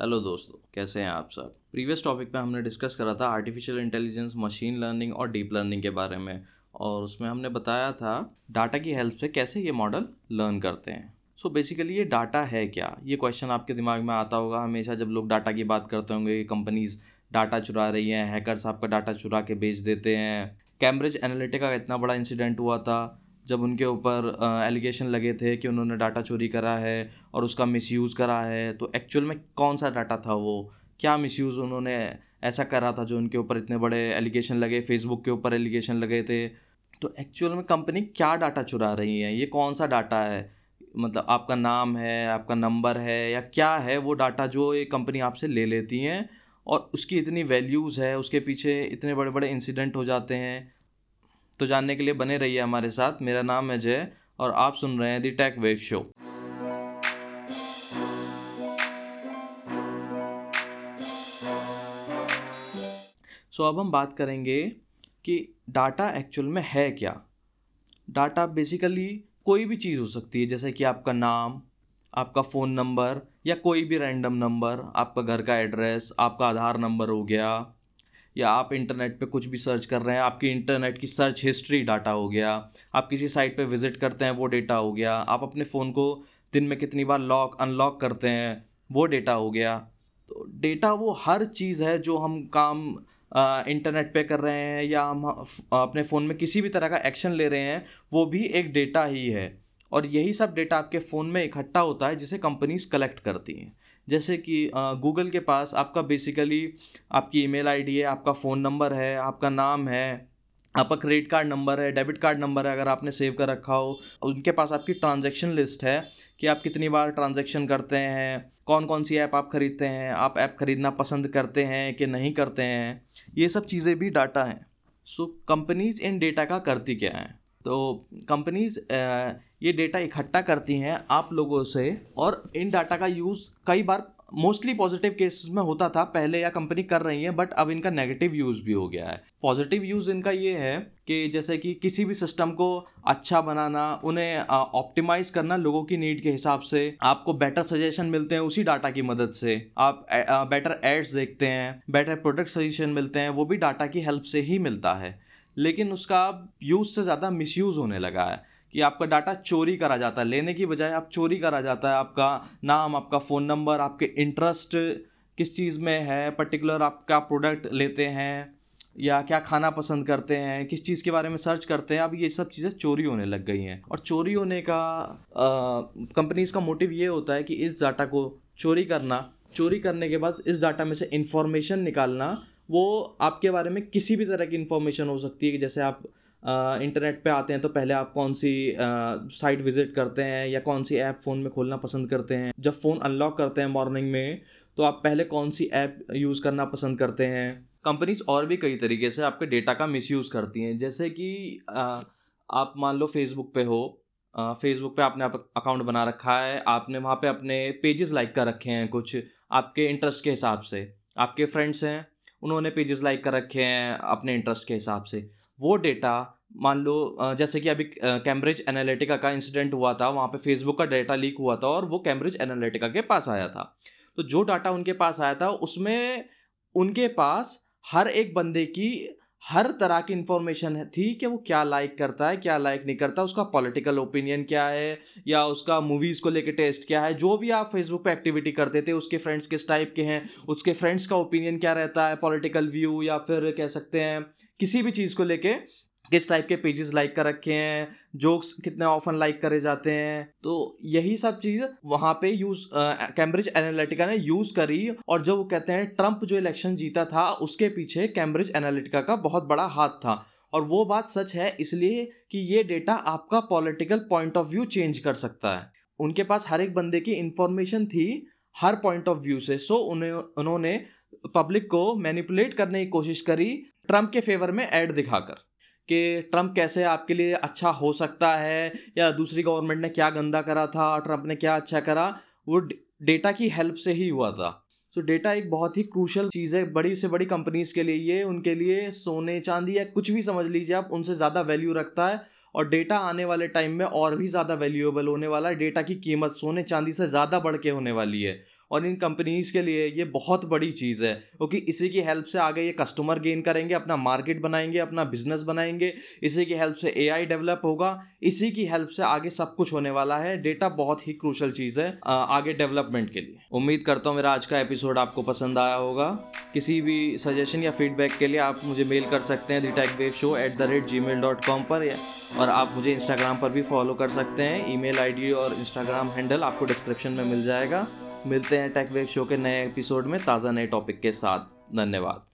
Hello दोस्तों। कैसे हैं आप सब? प्रीवियस टॉपिक पे हमने डिस्कस करा था आर्टिफिशियल इंटेलिजेंस मशीन लर्निंग और डीप लर्निंग के बारे में। और उसमें हमने बताया था डाटा की हेल्प से कैसे ये मॉडल लर्न करते हैं। सो so बेसिकली ये डाटा है क्या? ये क्वेश्चन आपके दिमाग में आता होगा। हमेशा जब लोग डाटा की बात करते होंगे कि कंपनीज़ डाटा चुरा रही हैं हैकर्स आपका डाटा चुरा के बेच देते हैं। कैम्ब्रिज एनालिटिका का इतना बड़ा इंसिडेंट हुआ था। जब उनके ऊपर एलिगेशन लगे थे कि उन्होंने डाटा चोरी करा है और उसका मिसयूज़ करा है तो एक्चुअल में कौन सा डाटा था वो? क्या मिसयूज़ उन्होंने ऐसा करा था जो उनके ऊपर इतने बड़े एलिगेशन लगे फेसबुक के ऊपर एलिगेशन लगे थे? तो एक्चुअल में कंपनी क्या डाटा चुरा रही है? ये कौन सा डाटा है? मतलब आपका नाम है, आपका नंबर है या क्या है वो डाटा जो ये कंपनी आपसे ले लेती हैं? और उसकी इतनी वैल्यूज़ है, उसके पीछे इतने बड़े बड़े इंसिडेंट हो जाते हैं। तो जानने के लिए बने रहिए हमारे साथ। मेरा नाम है जय और आप सुन रहे हैं the tech wave show so अब हम बात करेंगे कि डाटा एक्चुअल में है क्या। डाटा बेसिकली कोई भी चीज़ हो सकती है, जैसे कि आपका नाम, आपका फ़ोन नंबर या कोई भी रैंडम नंबर आपका घर का एड्रेस आपका आधार नंबर हो गया या आप इंटरनेट पे कुछ भी सर्च कर रहे हैं, आपकी इंटरनेट की सर्च हिस्ट्री डाटा हो गया, आप किसी साइट पे विज़िट करते हैं, वो डेटा हो गया, आप अपने फ़ोन को दिन में कितनी बार लॉक, अनलॉक करते हैं, वो डेटा हो गया। तो डेटा वो हर चीज़ है जो हम काम इंटरनेट पे कर रहे हैं या हम अपने फ़ोन में किसी भी तरह का एक्शन ले रहे हैं, वो भी एक डेटा ही है। और यही सब डेटा आपके फ़ोन में इकट्ठा होता है, जिसे कंपनीज़ कलेक्ट करती हैं। जैसे कि गूगल के पास आपका बेसिकली आपकी ईमेल आईडी है, आपका फ़ोन नंबर है, आपका नाम है, आपका क्रेडिट कार्ड नंबर है डेबिट कार्ड नंबर है अगर आपने सेव कर रखा हो। उनके पास आपकी ट्रांजैक्शन लिस्ट है कि आप कितनी बार ट्रांजैक्शन करते हैं कौन कौन सी ऐप आप ख़रीदते हैं, आप ऐप ख़रीदना पसंद करते हैं कि नहीं करते हैं। ये सब चीज़ें भी डाटा हैं। सो कंपनीज़ इन डेटा का करती क्या है? तो कंपनीज़ ये डेटा इकट्ठा करती हैं आप लोगों से और इन डाटा का यूज़ कई बार मोस्टली पॉजिटिव केसेस में होता था, पहले या कंपनी कर रही है बट अब इनका नेगेटिव यूज़ भी हो गया है। पॉजिटिव यूज़ इनका ये है कि जैसे कि किसी भी सिस्टम को अच्छा बनाना, उन्हें ऑप्टिमाइज करना लोगों की नीड के हिसाब से, आपको बेटर सजेशन मिलते हैं उसी डाटा की मदद से। आप बेटर एड्स देखते हैं बेटर प्रोडक्ट सजेशन मिलते हैं, वो भी डाटा की हेल्प से ही मिलता है। लेकिन उसका अब यूज़ से ज़्यादा मिसयूज़ होने लगा है कि आपका डाटा चोरी करा जाता है। लेने की बजाय आप चोरी करा जाता है। आपका नाम, आपका फ़ोन नंबर आपके इंटरेस्ट किस चीज़ में है पर्टिकुलर आप क्या प्रोडक्ट लेते हैं या क्या खाना पसंद करते हैं, किस चीज़ के बारे में सर्च करते हैं, अब ये सब चीज़ें चोरी होने लग गई हैं। और चोरी होने का कंपनीज़ का मोटिव ये होता है कि इस डाटा को चोरी करना, चोरी करने के बाद इस डाटा में से इंफॉर्मेशन निकालना वो आपके बारे में किसी भी तरह की इन्फॉर्मेशन हो सकती है कि जैसे आप इंटरनेट पे आते हैं तो पहले आप कौन सी साइट विज़िट करते हैं या कौन सी ऐप फ़ोन में खोलना पसंद करते हैं। जब फ़ोन अनलॉक करते हैं मॉर्निंग में तो आप पहले कौन सी ऐप यूज़ करना पसंद करते हैं। कंपनीज़ और भी कई तरीके से आपके डेटा का मिसयूज़ करती हैं। जैसे कि आप मान लो फेसबुक पे हो फेसबुक पे आपने आप अकाउंट बना रखा है, आपने वहाँ पे अपने पेजेस लाइक कर रखे हैं कुछ आपके इंटरेस्ट के हिसाब से। आपके फ्रेंड्स हैं उन्होंने पेजेस लाइक कर रखे हैं अपने इंटरेस्ट के हिसाब से। वो डेटा मान लो जैसे कि अभी कैम्ब्रिज एनालिटिका का इंसिडेंट हुआ था, वहाँ पे फेसबुक का डाटा लीक हुआ था और वो कैम्ब्रिज एनालिटिका के पास आया था। तो जो डाटा उनके पास आया था, उसमें उनके पास हर एक बंदे की हर तरह की इन्फॉर्मेशन थी कि वो क्या लाइक करता है, क्या लाइक नहीं करता, उसका पॉलिटिकल ओपिनियन क्या है, या उसका मूवीज़ को लेके टेस्ट क्या है, जो भी आप फेसबुक पे एक्टिविटी करते थे, उसके फ्रेंड्स किस टाइप के हैं, उसके फ्रेंड्स का ओपिनियन क्या रहता है पॉलिटिकल व्यू या फिर कह सकते हैं, किसी भी चीज़ को लेके किस टाइप के पेजेस लाइक कर रखे हैं जोक्स कितने ऑफन लाइक करे जाते हैं। तो यही सब चीज़ वहाँ पे यूज़ कैम्ब्रिज एनालिटिका ने यूज़ करी और जो वो कहते हैं ट्रंप जो इलेक्शन जीता था, उसके पीछे कैम्ब्रिज एनालिटिका का बहुत बड़ा हाथ था। और वो बात सच है, इसलिए कि ये डेटा आपका political point of view change कर सकता है। उनके पास हर एक बंदे की इंफॉर्मेशन थी, हर पॉइंट ऑफ़ व्यू से। सो उन्हें, उन्होंने पब्लिक को मैनिपुलेट करने की कोशिश करी ट्रंप के फेवर में एड दिखाकर। कि ट्रंप कैसे आपके लिए अच्छा हो सकता है या दूसरी गवर्नमेंट ने क्या गंदा करा था ट्रंप ने क्या अच्छा करा वो डेटा की हेल्प से ही हुआ था। सो so, डेटा एक बहुत ही क्रूशल चीज़ है बड़ी से बड़ी कंपनीज़ के लिए ये उनके लिए सोने चांदी या कुछ भी समझ लीजिए आप उनसे ज़्यादा वैल्यू रखता है और डेटा आने वाले टाइम में और भी ज़्यादा वैल्यूएबल होने वाला है डेटा की कीमत सोने चांदी से ज़्यादा बढ़ के होने वाली है। और इन कंपनीज़ के लिए ये बहुत बड़ी चीज़ है। क्योंकि इसी की हेल्प से आगे ये कस्टमर गेन करेंगे, अपना मार्केट बनाएँगे, अपना बिज़नेस बनाएँगे, इसी की हेल्प से एआई डेवलप होगा, इसी की हेल्प से आगे सब कुछ होने वाला है। डेटा बहुत ही क्रूशल चीज़ है आगे डेवलपमेंट के लिए। उम्मीद करता हूँ मेरा आज का एपिसोड आपको पसंद आया होगा। किसी भी सजेशन या फीडबैक के लिए आप मुझे मेल कर सकते हैं the tech wave show at the rate Gmail dot com पर और आप मुझे इंस्टाग्राम पर भी फॉलो कर सकते हैं। ईमेल आईडी और इंस्टाग्राम हैंडल आपको डिस्क्रिप्शन में मिल जाएगा। मिलते हैं टेक वेव शो के नए एपिसोड में ताज़ा नए टॉपिक के साथ। धन्यवाद।